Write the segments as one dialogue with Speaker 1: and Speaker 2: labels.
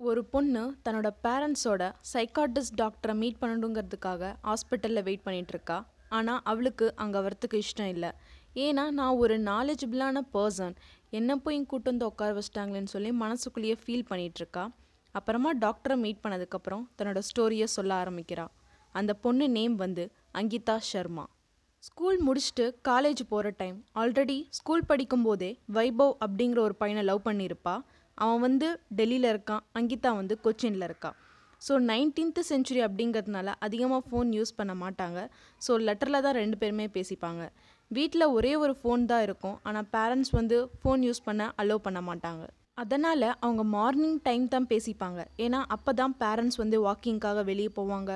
Speaker 1: ஒரு பொண்ணு தன்னோட பேரண்ட்ஸோட சைக்காட்டிஸ்ட் டாக்டரை மீட் பண்ணணுங்கிறதுக்காக ஹாஸ்பிட்டலில் வெயிட் பண்ணிகிட்ருக்கா ஆனால் அவளுக்கு அங்கே வரத்துக்கு இஷ்டம் இல்லை. ஏன்னா நான் ஒரு நாலேஜபிளான பர்சன் என்ன போய் கூட்டு வந்து உட்கார வச்சிட்டாங்களேன்னு சொல்லி மனசுக்குள்ளேயே ஃபீல் பண்ணிகிட்ருக்கா அப்புறமா டாக்டரை மீட் பண்ணதுக்கப்புறம் தன்னோட ஸ்டோரியை சொல்ல ஆரம்பிக்கிறா. அந்த பொண்ணு நேம் வந்து அங்கிதா சர்மா ஸ்கூல் முடிச்சுட்டு காலேஜ் போகிற டைம் ஆல்ரெடி ஸ்கூல் படிக்கும்போதே வைபவ் அப்படிங்கிற ஒரு பையனை லவ் பண்ணியிருப்பாள் அவன் வந்து டெல்லியில் இருக்கான் அங்கிதா வந்து கொச்சினில் இருக்கான். ஸோ நைன்டீன்த் செஞ்சுரி அப்படிங்கிறதுனால அதிகமாக ஃபோன் யூஸ் பண்ண மாட்டாங்க. ஸோ லெட்டரில் தான் ரெண்டு பேருமே பேசிப்பாங்க. வீட்டில் ஒரே ஒரு ஃபோன் தான் இருக்கும். ஆனால் பேரண்ட்ஸ் வந்து ஃபோன் யூஸ் பண்ண அலோவ் பண்ண மாட்டாங்க. அதனால் அவங்க மார்னிங் டைம் தான் பேசிப்பாங்க. ஏன்னா அப்போ தான் பேரண்ட்ஸ் வந்து வாக்கிங்க்காக வெளியே போவாங்க.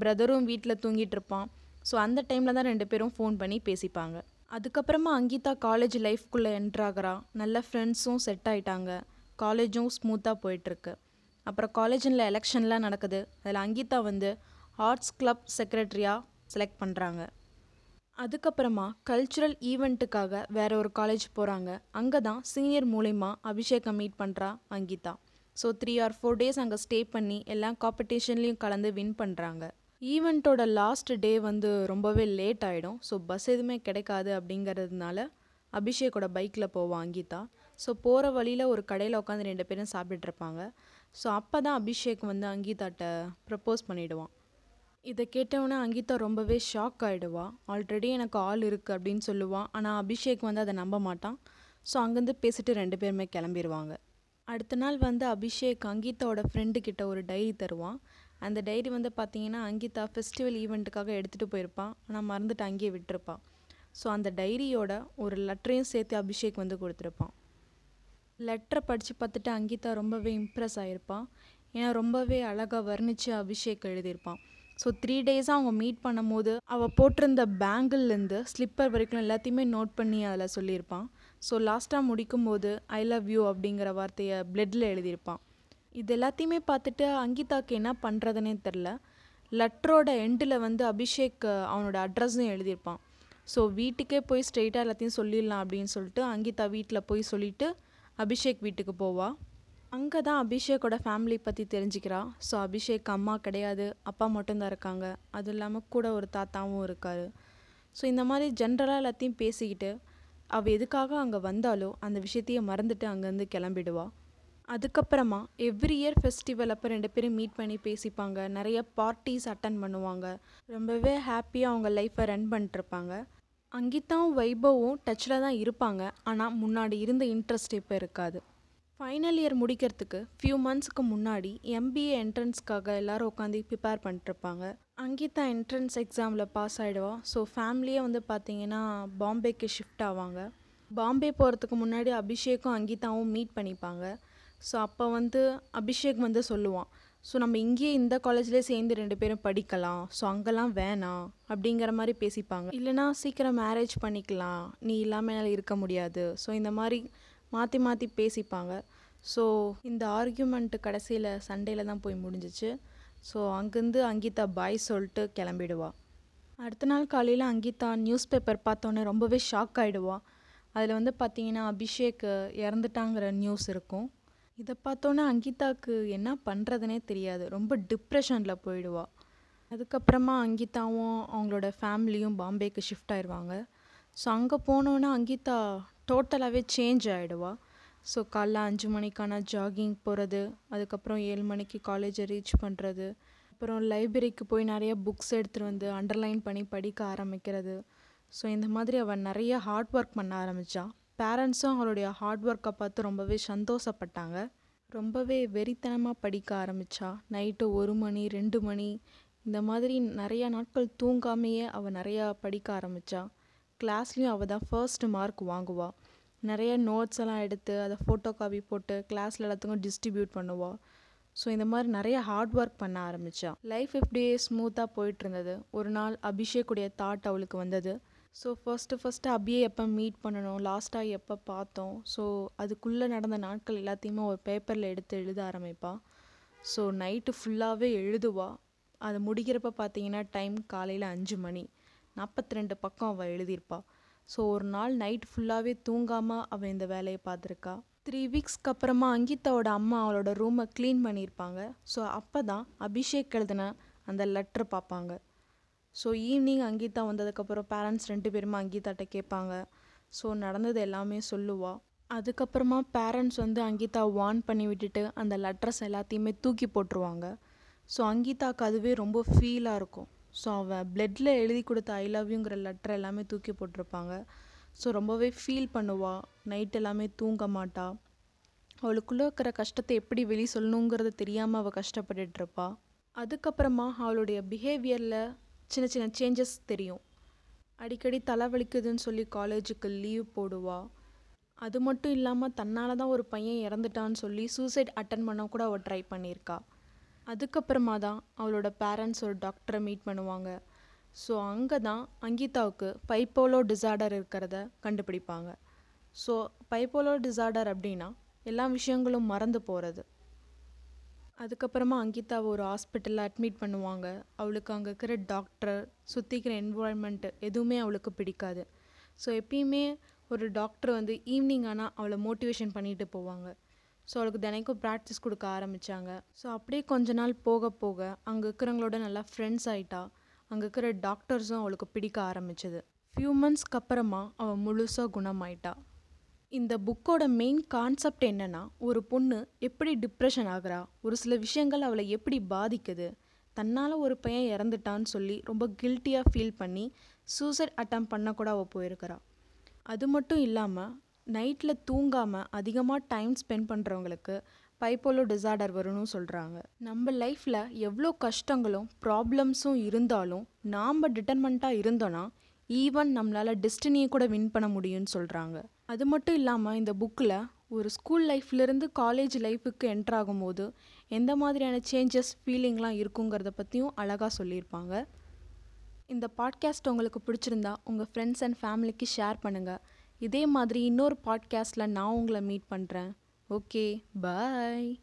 Speaker 1: பிரதரும் வீட்டில் தூங்கிட்டு இருப்பான். ஸோ அந்த டைமில் தான் ரெண்டு பேரும் ஃபோன் பண்ணி பேசிப்பாங்க. அதுக்கப்புறமா அங்கிதா காலேஜ் லைஃப்குள்ளே என்ட்ராகிறா நல்ல ஃப்ரெண்ட்ஸும் செட் ஆயிட்டாங்க. காலேஜும் ஸ்மூத்தாக போயிட்டுருக்கு. அப்புறம் காலேஜில் எலெக்ஷன்லாம் நடக்குது. அதில் அங்கிதா வந்து ஆர்ட்ஸ் கிளப் செக்ரட்டரியாக செலக்ட் பண்ணுறாங்க அதுக்கப்புறமா கல்ச்சுரல் ஈவெண்ட்டுக்காக வேற ஒரு காலேஜ் போகிறாங்க அங்கே தான் சீனியர் மூலிமா அபிஷேகம் மீட் பண்ணுறா Ankita. So three or four days அங்கே ஸ்டே பண்ணி எல்லா காம்படிஷன்லேயும் கலந்து வின் பண்ணுறாங்க ஈவெண்ட்டோட லாஸ்ட் டே வந்து ரொம்பவே லேட் ஆகிடும் ஸோ பஸ் எதுவுமே கிடைக்காது அப்படிங்கிறதுனால அபிஷேக்கோட பைக்கில் போவான் அங்கிதா. ஸோ போகிற வழியில் ஒரு கடையில் உட்காந்து ரெண்டு பேரும் சாப்பிட்டுருப்பாங்க ஸோ அப்போ தான் அபிஷேக் வந்து அங்கீதாட்ட ப்ரப்போஸ் பண்ணிவிடுவான் இதை கேட்டவொன்னே அங்கீதா ரொம்பவே ஷாக் ஆகிடுவா ஆல்ரெடி எனக்கு ஆள் இருக்குது அப்படின்னு சொல்லுவான் ஆனால் அபிஷேக் வந்து அதை நம்ப மாட்டான். ஸோ அங்கேருந்து பேசிட்டு ரெண்டு பேருமே கிளம்பிடுவாங்க அடுத்த நாள் வந்து அபிஷேக் அங்கீதாவோட ஃப்ரெண்டுக்கிட்ட ஒரு டைரி தருவான். அந்த டைரி வந்து பார்த்தீங்கன்னா அங்கீதா ஃபெஸ்டிவல் ஈவெண்ட்டுக்காக எடுத்துகிட்டு போயிருப்பான் ஆனால் மறந்துட்டு அங்கேயே விட்டுருப்பான் ஸோ அந்த டைரியோட ஒரு லெட்டரையும் சேர்த்து அபிஷேக் வந்து கொடுத்துருப்பான். லெட்டரை படித்து பார்த்துட்டு அங்கிதா ரொம்பவே இம்ப்ரெஸ் ஆகிருப்பான் ஏன்னா ரொம்பவே அழகாக வர்ணித்து அபிஷேக் எழுதியிருப்பான். ஸோ த்ரீ டேஸாக அவங்க மீட் பண்ணும்போது அவள் போட்டிருந்த பேங்கிள்லேருந்து ஸ்லிப்பர் வரைக்கும் எல்லாத்தையுமே நோட் பண்ணி அதில் சொல்லியிருப்பான். ஸோ லாஸ்ட்டாக முடிக்கும்போது ஐ லவ் யூ அப்படிங்கிற வார்த்தையை பிளட்டில் எழுதியிருப்பான். இது எல்லாத்தையுமே பார்த்துட்டு அங்கிதாக்கு என்ன பண்ணுறதுனே தெரில லெட்டரோட எண்டில் வந்து அபிஷேக் அவனோட அட்ரஸும் எழுதியிருப்பான். ஸோ வீட்டுக்கே போய் ஸ்ட்ரெயிட்டாக எல்லாத்தையும் சொல்லிடலாம் அப்படின்னு சொல்லிட்டு அங்கிதா வீட்டில் போய் சொல்லிவிட்டு அபிஷேக் வீட்டுக்கு போவாள் அங்கே தான் அபிஷேக்கோட ஃபேமிலி பற்றி தெரிஞ்சுக்கிறா. ஸோ அபிஷேக் அம்மா கிடையாது அப்பா மட்டும்தான் இருக்காங்க. அதுவும் இல்லாமல் கூட ஒரு தாத்தாவும் இருக்கார். ஸோ இந்த மாதிரி ஜென்ரலாக எல்லாத்தையும் பேசிக்கிட்டு அவள் எதுக்காக அங்கே வந்தாலோ அந்த விஷயத்தையே மறந்துட்டு அங்கேருந்து கிளம்பிடுவா. அதுக்கப்புறமா எவ்ரி இயர் ஃபெஸ்டிவல் அப்போ ரெண்டு பேரும் மீட் பண்ணி பேசிப்பாங்க. நிறைய பார்ட்டிஸ் அட்டன் பண்ணுவாங்க. ரொம்பவே ஹாப்பியாக அவங்க லைஃப்பை ரன் பண்ணிட்டுருப்பாங்க அங்கிதாவும் வைபவும் டச்சில் தான் இருப்பாங்க. ஆனால் முன்னாடி இருந்த இன்ட்ரெஸ்ட் இப்போ இருக்காது. ஃபைனல் இயர் முடிக்கிறதுக்கு ஃபியூ மந்த்ஸ்க்கு முன்னாடி எம்பிஏ என்ட்ரன்ஸ்க்காக எல்லோரும் உட்காந்து ப்ரிப்பேர் பண்ணிட்டுருப்பாங்க. அங்கிதா என்ட்ரன்ஸ் எக்ஸாமில் பாஸ் ஆகிடுவா ஸோ ஃபேமிலியே வந்து பார்த்திங்கன்னா பாம்பேக்கு ஷிஃப்ட் ஆவாங்க. பாம்பே போகிறதுக்கு முன்னாடி அபிஷேக்கும் அங்கிதாவும் மீட் பண்ணிப்பாங்க. ஸோ அப்போ வந்து அபிஷேக் வந்து சொல்லுவான் ஸோ நம்ம இங்கேயே இந்த காலேஜ்லேயே சேர்ந்து ரெண்டு பேரும் படிக்கலாம். ஸோ அங்கெல்லாம் வேணாம் அப்படிங்கிற மாதிரி பேசிப்பாங்க. இல்லைனா சீக்கிரம் மேரேஜ் பண்ணிக்கலாம். நீ இல்லாமல் என்னால் இருக்க முடியாது. ஸோ இந்த மாதிரி மாற்றி மாற்றி பேசிப்பாங்க. ஸோ இந்த ஆர்கியூமெண்ட்டு கடைசியில் சண்டேல தான் போய் முடிஞ்சிச்சு. ஸோ அங்கேருந்து அங்கிதா பாய் சொல்லிட்டு கிளம்பிடுவா. அடுத்த நாள் காலையில் அங்கிதா நியூஸ் பேப்பர் பார்த்தோன்னே ரொம்பவே ஷாக் ஆகிடுவா அதில் வந்து பார்த்தீங்கன்னா அபிஷேக் இறந்துட்டாங்கிற நியூஸ் இருக்கும். இதை பார்த்தோன்னே அங்கிதாவுக்கு என்ன பண்ணுறதுனே தெரியாது. ரொம்ப டிப்ரெஷனில் போயிடுவா. அதுக்கப்புறமா அங்கிதாவும் அவங்களோட ஃபேமிலியும் பாம்பேக்கு ஷிஃப்ட் ஆயிடுவாங்க ஸோ அங்கே போனோன்னே அங்கிதா டோட்டலாகவே சேஞ்ச் ஆகிடுவா ஸோ காலைல அஞ்சு மணிக்கான ஜாகிங் போகிறது அதுக்கப்புறம் ஏழு மணிக்கு காலேஜை ரீச் பண்ணுறது அப்புறம் லைப்ரரிக்கு போய் நிறைய புக்ஸ் எடுத்துகிட்டு வந்து அண்டர்லைன் பண்ணி படிக்க ஆரம்பிக்கிறது. ஸோ இந்த மாதிரி அவள் நிறைய ஹார்ட் ஒர்க் பண்ண ஆரம்பித்தான் பேரண்ட்ஸும் அவளுடைய ஹார்ட் ஒர்க்கை பார்த்து ரொம்பவே சந்தோஷப்பட்டாங்க. ரொம்பவே வெறித்தனமாக படிக்க ஆரம்பித்தா நைட்டு ஒரு மணி ரெண்டு மணி இந்த மாதிரி நிறையா நாட்கள் தூங்காமையே அவள் நிறையா படிக்க ஆரம்பித்தா கிளாஸ்லேயும் அவள் தான் ஃபர்ஸ்ட் மார்க் வாங்குவாள் நிறைய நோட்ஸ் எல்லாம் எடுத்து அதை ஃபோட்டோ காப்பி போட்டு கிளாஸில் எல்லாத்துக்கும் டிஸ்ட்ரிபியூட் பண்ணுவாள் ஸோ இந்த மாதிரி நிறைய ஹார்ட் ஒர்க் பண்ண ஆரம்பித்தா லைஃப் இப்படியே ஸ்மூத்தாக போயிட்டு இருந்தது. ஒரு நாள் அபிஷேக்குடைய தாட் அவளுக்கு வந்தது. ஸோ ஃபஸ்ட்டு ஃபஸ்ட்டு அபியை எப்போ மீட் பண்ணணும்? லாஸ்ட்டாக எப்போ பார்த்தோம்? ஸோ அதுக்குள்ளே நடந்த நாட்கள் எல்லாத்தையுமே ஒரு பேப்பரில் எடுத்து எழுத ஆரம்பிப்பாள் ஸோ நைட்டு ஃபுல்லாகவே எழுதுவா. அது முடிக்கிறப்ப பார்த்தீங்கன்னா டைம் காலையில் அஞ்சு மணி. நாற்பத்தி ரெண்டு பக்கம் அவள் எழுதியிருப்பாள் ஸோ ஒரு நாள் நைட் ஃபுல்லாகவே தூங்காமல் அவள் இந்த வேலையை பார்த்துருக்கா. த்ரீ வீக்ஸ்க்கு அப்புறமா அங்கிதாவோட அம்மா அவளோட ரூமை க்ளீன் பண்ணியிருப்பாங்க. ஸோ அப்போ தான் அபிஷேக் எழுதின அந்த லெட்ரு பார்ப்பாங்க. ஸோ ஈவினிங் அங்கீதா வந்ததுக்கப்புறம் பேரண்ட்ஸ் ரெண்டு பேருமே அங்கீதாட்ட கேட்பாங்க. ஸோ நடந்தது எல்லாமே சொல்லுவாள் அதுக்கப்புறமா பேரண்ட்ஸ் வந்து அங்கீதா வார்ன் பண்ணி விட்டுட்டு அந்த லெட்டர்ஸ் எல்லாத்தையுமே தூக்கி போட்டுருவாங்க. ஸோ அங்கீதாவுக்கு அதுவே ரொம்ப ஃபீலாக இருக்கும். ஸோ அவன் பிளட்டில் எழுதி கொடுத்த ஐ லவ்யூங்கிற லெட்டர் எல்லாமே தூக்கி போட்டிருப்பாங்க. ஸோ ரொம்பவே ஃபீல் பண்ணுவாள் நைட் எல்லாமே தூங்க மாட்டாள் அவளுக்குள்ளே இருக்கிற கஷ்டத்தை எப்படி வெளி சொல்லணுங்கிறது தெரியாமல் அவள் கஷ்டப்பட்டுட்டு அதுக்கப்புறமா அவளுடைய பிஹேவியரில் சின்ன சின்ன சேஞ்சஸ் தெரியும். அடிக்கடி தலைவலிக்குதுன்னு சொல்லி காலேஜுக்கு லீவ் போடுவா. அது மட்டும் இல்லாமல் தன்னால் தான் ஒரு பையன் இறந்துட்டான்னு சொல்லி சூசைட் அட்டன் பண்ண கூட அவள் ட்ரை பண்ணியிருக்கா. அதுக்கப்புறமா தான் அவளோட பேரண்ட்ஸ் ஒரு டாக்டரை மீட் பண்ணுவாங்க. ஸோ அங்கே தான் அங்கிதாவுக்கு பைப்போலோ டிசார்டர் இருக்கிறத கண்டுபிடிப்பாங்க. ஸோ பைப்போலோ டிசார்டர் அப்படின்னா எல்லா விஷயங்களும் மறந்து போகிறது அதுக்கப்புறமா அங்கிதாவை ஒரு ஹாஸ்பிட்டலில் அட்மிட் பண்ணுவாங்க. அவளுக்கு அங்கே இருக்கிற டாக்டர் சுற்றிக்கிற என்வாயன்மெண்ட்டு எதுவுமே அவளுக்கு பிடிக்காது. ஸோ எப்பயுமே ஒரு டாக்டர் வந்து ஈவினிங் ஆனால் அவளை மோட்டிவேஷன் பண்ணிட்டு போவாங்க. ஸோ அவளுக்கு தினைக்கும் ப்ராக்டிஸ் கொடுக்க ஆரம்பித்தாங்க ஸோ அப்படியே கொஞ்ச நாள் போக போக அங்கே இருக்கிறவங்களோட நல்லா ஃப்ரெண்ட்ஸ் ஆகிட்டா அங்கே இருக்கிற டாக்டர்ஸும் அவளுக்கு பிடிக்க ஆரம்பிச்சது. ஃபியூ மந்த்ஸ்க்கு அப்புறமா அவள் முழுசாக குணமாயிட்டா. இந்த புக்கோட மெயின் கான்செப்ட் என்னென்னா ஒரு பொண்ணு எப்படி டிப்ரெஷன் ஆகுறா? ஒரு சில விஷயங்கள் அவளை எப்படி பாதிக்குது? தன்னால் ஒரு பையன் இறந்துட்டான்னு சொல்லி ரொம்ப கில்ட்டியாக ஃபீல் பண்ணி சூசைட் அட்டம் பண்ண கூட அவள் போயிருக்கிறா. அது மட்டும் இல்லாமல் நைட்டில் தூங்காமல் அதிகமாக டைம் ஸ்பெண்ட் பண்ணுறவங்களுக்கு பைப்போலோ டிசார்டர் வரும்னு சொல்கிறாங்க நம்ம லைஃப்பில் எவ்வளோ கஷ்டங்களும் ப்ராப்ளம்ஸும் இருந்தாலும் நாம் டிட்டர்மெண்ட்டாக இருந்தோன்னா ஈவன் நம்மளால் டெஸ்டினியை கூட வின் பண்ண முடியும்னு சொல்கிறாங்க அது மட்டும் இல்லாமல் இந்த புக்கில் ஒரு ஸ்கூல் லைஃப்லேருந்து காலேஜ் லைஃபுக்கு என்டர் ஆகும்போது எந்த மாதிரியான சேஞ்சஸ் ஃபீலிங்லாம் இருக்குங்கிறத பற்றியும் அழகாக சொல்லியிருப்பாங்க. இந்த பாட்காஸ்ட் உங்களுக்கு பிடிச்சிருந்தா உங்கள் ஃப்ரெண்ட்ஸ் அண்ட் ஃபேமிலிக்கு ஷேர் பண்ணுங்கள் இதே மாதிரி இன்னொரு பாட்காஸ்ட்டில் நான் உங்களை மீட் பண்ணுறேன் ஓகே பாய்